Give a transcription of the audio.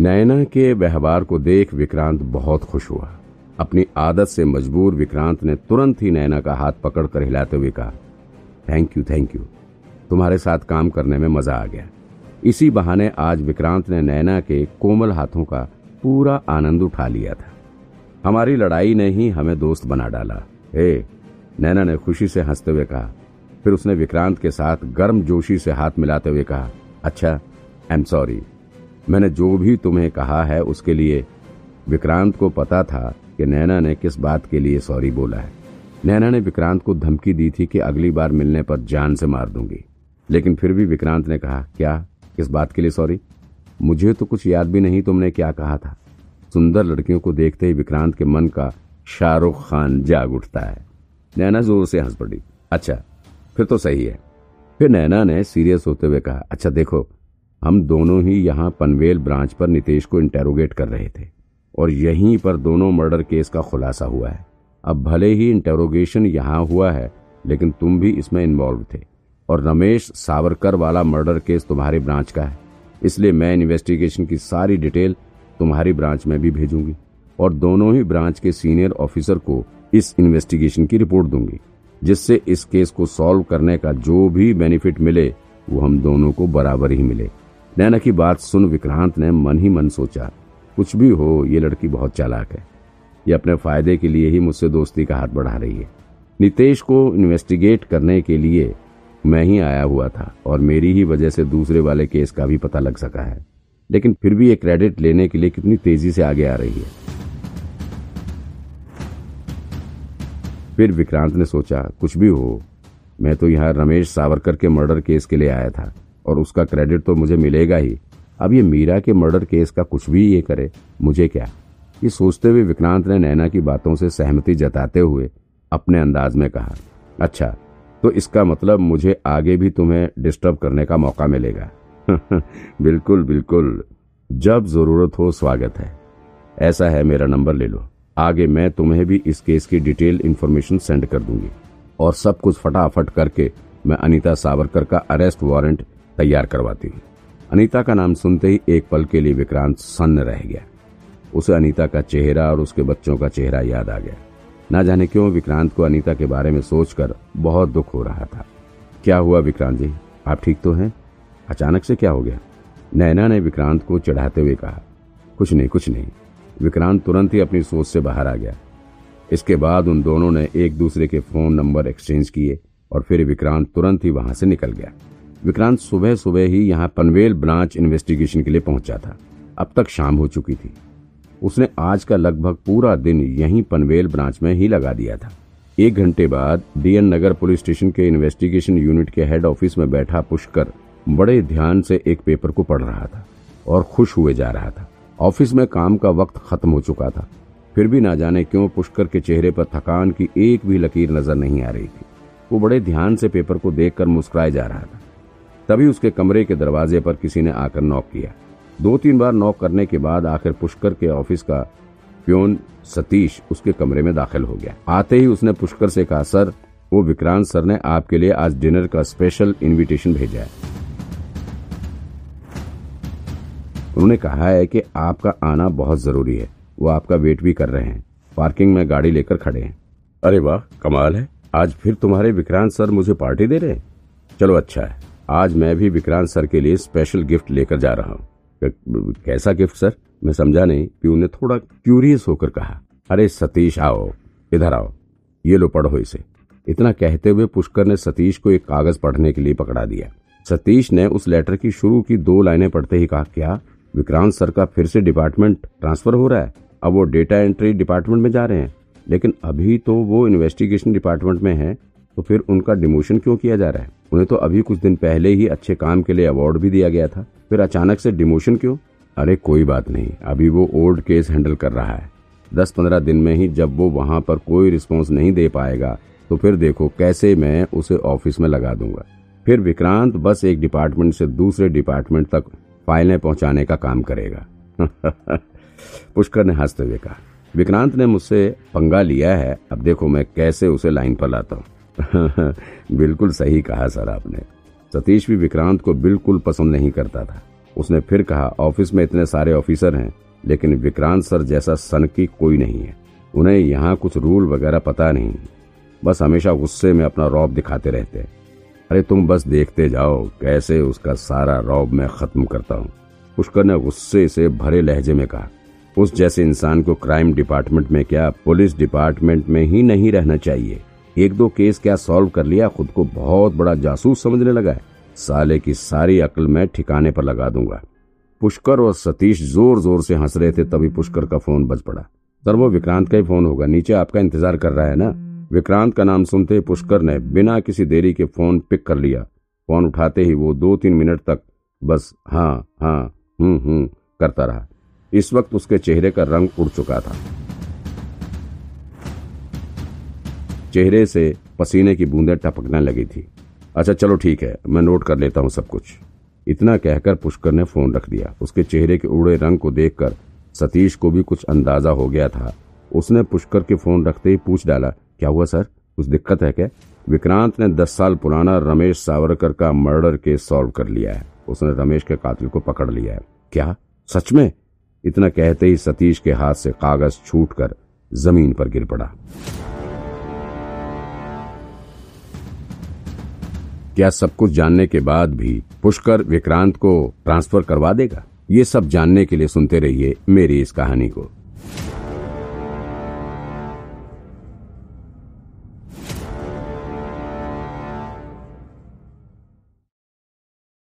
नैना के व्यवहार को देख विक्रांत बहुत खुश हुआ। अपनी आदत से मजबूर विक्रांत ने तुरंत ही नैना का हाथ पकड़कर हिलाते हुए कहा थैंक यू थैंक यू तुम्हारे साथ काम करने में मज़ा आ गया। इसी बहाने आज विक्रांत ने नैना के कोमल हाथों का पूरा आनंद उठा लिया था। हमारी लड़ाई ने ही हमें दोस्त बना डाला। हे, नैना ने खुशी से हँसते हुए कहा, फिर उसने विक्रांत के साथ गर्म जोशी से हाथ मिलाते हुए कहा अच्छा आई एम सॉरी मैंने जो भी तुम्हें कहा है उसके लिए विक्रांत को पता था कि नैना ने किस बात के लिए सॉरी बोला है। नैना ने विक्रांत को धमकी दी थी कि अगली बार मिलने पर जान से मार दूँगी। लेकिन फिर भी विक्रांत ने कहा, क्या? किस बात के लिए सॉरी? मुझे तो कुछ याद भी नहीं तुमने क्या कहा था। सुंदर लड़कियों को देखते ही विक्रांत के मन का शाहरुख खान जाग उठता है। नैना ज़ोर से हंस पड़ी अच्छा फिर तो सही है। फिर नैना ने सीरियस होते हुए कहा अच्छा देखो हम दोनों ही यहाँ पनवेल ब्रांच पर नितेश को इंटेरोगेट कर रहे थे, और यहीं पर दोनों मर्डर केस का खुलासा हुआ है। अब भले ही इंटेरोगेशन यहाँ हुआ है, लेकिन तुम भी इसमें इन्वॉल्व थे, और रमेश सावरकर वाला मर्डर केस तुम्हारी ब्रांच का है। इसलिए मैं इन्वेस्टिगेशन की सारी डिटेल तुम्हारी ब्रांच में भी भेजूँगी, और दोनों ही ब्रांच के सीनियर ऑफिसर को इस इन्वेस्टिगेशन की रिपोर्ट दूँगी, जिससे इस केस को सॉल्व करने का जो भी बेनिफिट मिले, वो हम दोनों को बराबर ही मिले। नैना की बात सुन विक्रांत ने मन ही मन सोचा, कुछ भी हो, ये लड़की बहुत चालाक है। ये अपने फ़ायदे के लिए ही मुझसे दोस्ती का हाथ बढ़ा रही है। नितेश को इन्वेस्टिगेट करने के लिए मैं ही आया हुआ था और मेरी ही वजह से दूसरे वाले केस का भी पता लग सका है। लेकिन फिर भी ये क्रेडिट लेने के लिए कितनी तेज़ी से आगे आ रही है। फिर विक्रांत ने सोचा, कुछ भी हो, मैं तो यहाँ रमेश सावरकर के मर्डर केस के लिए आया था। और उसका क्रेडिट तो मुझे मिलेगा ही। अब ये मीरा के मर्डर केस का कुछ भी ये करे, मुझे क्या? ये सोचते हुए विक्रांत ने नैना की बातों से सहमति जताते हुए अपने अंदाज में कहा अच्छा तो इसका मतलब मुझे आगे भी तुम्हें डिस्टर्ब करने का मौका मिलेगा? बिल्कुल बिल्कुल। जब ज़रूरत हो, स्वागत है। ऐसा है, मेरा नंबर ले लो। आगे मैं तुम्हें भी इस केस की डिटेल इन्फॉर्मेशन सेंड कर दूँगी। और सब कुछ फटाफट करके मैं अनीता सावरकर का अरेस्ट वारंट तैयार करवाती। हूँ अनीता का नाम सुनते ही एक पल के लिए विक्रांत सन्न रह गया। उसे अनीता का चेहरा और उसके बच्चों का चेहरा याद आ गया। ना जाने क्यों विक्रांत को अनीता के बारे में सोचकर बहुत दुख हो रहा था। क्या हुआ विक्रांत जी? आप ठीक तो हैं? अचानक से क्या हो गया? नैना ने विक्रांत को चढ़ाते हुए कहा, कुछ नहीं कुछ नहीं। विक्रांत तुरंत ही अपनी सोच से बाहर आ गया। इसके बाद उन दोनों ने एक दूसरे के फ़ोन नंबर एक्सचेंज किए और फिर विक्रांत तुरंत ही वहाँ से निकल गया। विक्रांत सुबह सुबह ही यहाँ पनवेल ब्रांच इन्वेस्टिगेशन के लिए पहुँचा था। अब तक शाम हो चुकी थी। उसने आज का लगभग पूरा दिन यहीं पनवेल ब्रांच में ही लगा दिया था। एक घंटे बाद डीएन नगर पुलिस स्टेशन के इन्वेस्टिगेशन यूनिट के हेड ऑफ़िस में बैठा पुष्कर बड़े ध्यान से एक पेपर को पढ़ रहा था और खुश हुए जा रहा था। ऑफ़िस में काम का वक्त खत्म हो चुका था। फिर भी ना जाने क्यों पुष्कर के चेहरे पर थकान की एक भी लकीर नज़र नहीं आ रही थी। वो बड़े ध्यान से पेपर को देखकर मुस्कुराए जा रहा था। तभी उसके कमरे के दरवाजे पर किसी ने आकर नॉक किया। दो तीन बार नॉक करने के बाद आखिर पुष्कर के ऑफ़िस का प्योन सतीश उसके कमरे में दाखिल हो गया। आते ही उसने पुष्कर से कहा, सर, वो विक्रांत सर ने आपके लिए आज डिनर का स्पेशल इनविटेशन भेजा है। उन्होंने कहा है कि आपका आना बहुत ज़रूरी है। वो आपका वेट भी कर रहे हैं। पार्किंग में गाड़ी लेकर खड़े हैं। अरे वाह, कमाल है। आज फिर तुम्हारे विक्रांत सर मुझे पार्टी दे रहे हैं? चलो अच्छा है। आज मैं भी विक्रांत सर के लिए स्पेशल गिफ्ट लेकर जा रहा हूँ। कैसा गिफ्ट सर मैं समझा नहीं प्यू ने थोड़ा क्यूरियस होकर कहा, अरे सतीश, आओ, इधर आओ, ये लो पढ़ो इसे। इतना कहते हुए पुष्कर ने सतीश को एक कागज़ पढ़ने के लिए पकड़ा दिया। सतीश ने उस लेटर की शुरू की दो लाइनें पढ़ते ही कहा, क्या विक्रांत सर का फिर से डिपार्टमेंट ट्रांसफ़र हो रहा है? अब वो डेटा एंट्री डिपार्टमेंट में जा रहे हैं। लेकिन अभी तो वो इन्वेस्टिगेशन डिपार्टमेंट में है तो फिर उनका डिमोशन क्यों किया जा रहा है? उन्हें तो अभी कुछ दिन पहले ही अच्छे काम के लिए अवार्ड भी दिया गया था। फिर अचानक से डिमोशन क्यों? अरे कोई बात नहीं, अभी वो ओल्ड केस हैंडल कर रहा है। दस पंद्रह दिन में ही जब वो वहाँ पर कोई रिस्पॉन्स नहीं दे पाएगा तो फिर देखो कैसे मैं उसे ऑफ़िस में लगा दूँगा। फिर विक्रांत बस एक डिपार्टमेंट से दूसरे डिपार्टमेंट तक फाइलें पहुँचाने का काम करेगा। पुष्कर ने हँसते हुए कहा, विक्रांत ने मुझसे पंगा लिया है, अब देखो मैं कैसे उसे लाइन पर लाता हूँ। बिल्कुल सही कहा, सर आपने। सतीश भी विक्रांत को बिल्कुल पसंद नहीं करता था। उसने फिर कहा, ऑफ़िस में इतने सारे ऑफिसर हैं, लेकिन विक्रांत सर जैसा सन की कोई नहीं है। उन्हें यहाँ कुछ रूल वगैरह पता नहीं बस हमेशा गुस्से में अपना रौब दिखाते रहते हैं। अरे तुम बस देखते जाओ, कैसे उसका सारा रौब मैं खत्म करता हूँ। पुष्कर ने गुस्से से भरे लहजे में कहा, उस जैसे इंसान को क्राइम डिपार्टमेंट में क्या, पुलिस डिपार्टमेंट में ही नहीं रहना चाहिए। एक दो केस क्या सॉल्व कर लिया, खुद को बहुत बड़ा जासूस समझने लगा है। साले की सारी अक्ल मैं ठिकाने पर लगा दूँगा। पुष्कर और सतीश ज़ोर ज़ोर से हंस रहे थे, तभी पुष्कर का फ़ोन बज पड़ा। सर, वो विक्रांत का ही फ़ोन होगा, नीचे आपका इंतज़ार कर रहा है ना? विक्रांत का नाम सुनते पुष्कर ने बिना किसी देरी के फ़ोन पिक कर लिया। फ़ोन उठाते ही वो दो तीन मिनट तक बस हाँ हाँ हम्म हम्म करता रहा। इस वक्त उसके चेहरे का रंग उड़ चुका था। चेहरे से पसीने की बूंदें टपकने लगी थी। अच्छा चलो ठीक है, मैं नोट कर लेता हूँ सब कुछ। इतना कहकर पुष्कर ने फ़ोन रख दिया। उसके चेहरे के उड़े रंग को देखकर सतीश को भी कुछ अंदाज़ा हो गया था। उसने पुष्कर के फ़ोन रखते ही पूछ डाला, क्या हुआ सर? कुछ दिक्कत है क्या? विक्रांत ने दस साल पुराना रमेश सावरकर का मर्डर केस सॉल्व कर लिया है। उसने रमेश के कातिल को पकड़ लिया है। क्या? सच में? इतना कहते ही सतीश के हाथ से कागज़ छूटकर ज़मीन पर गिर पड़ा। क्या सब कुछ जानने के बाद भी पुष्कर विक्रांत को ट्रांसफ़र करवा देगा? ये सब जानने के लिए सुनते रहिए मेरी इस कहानी को।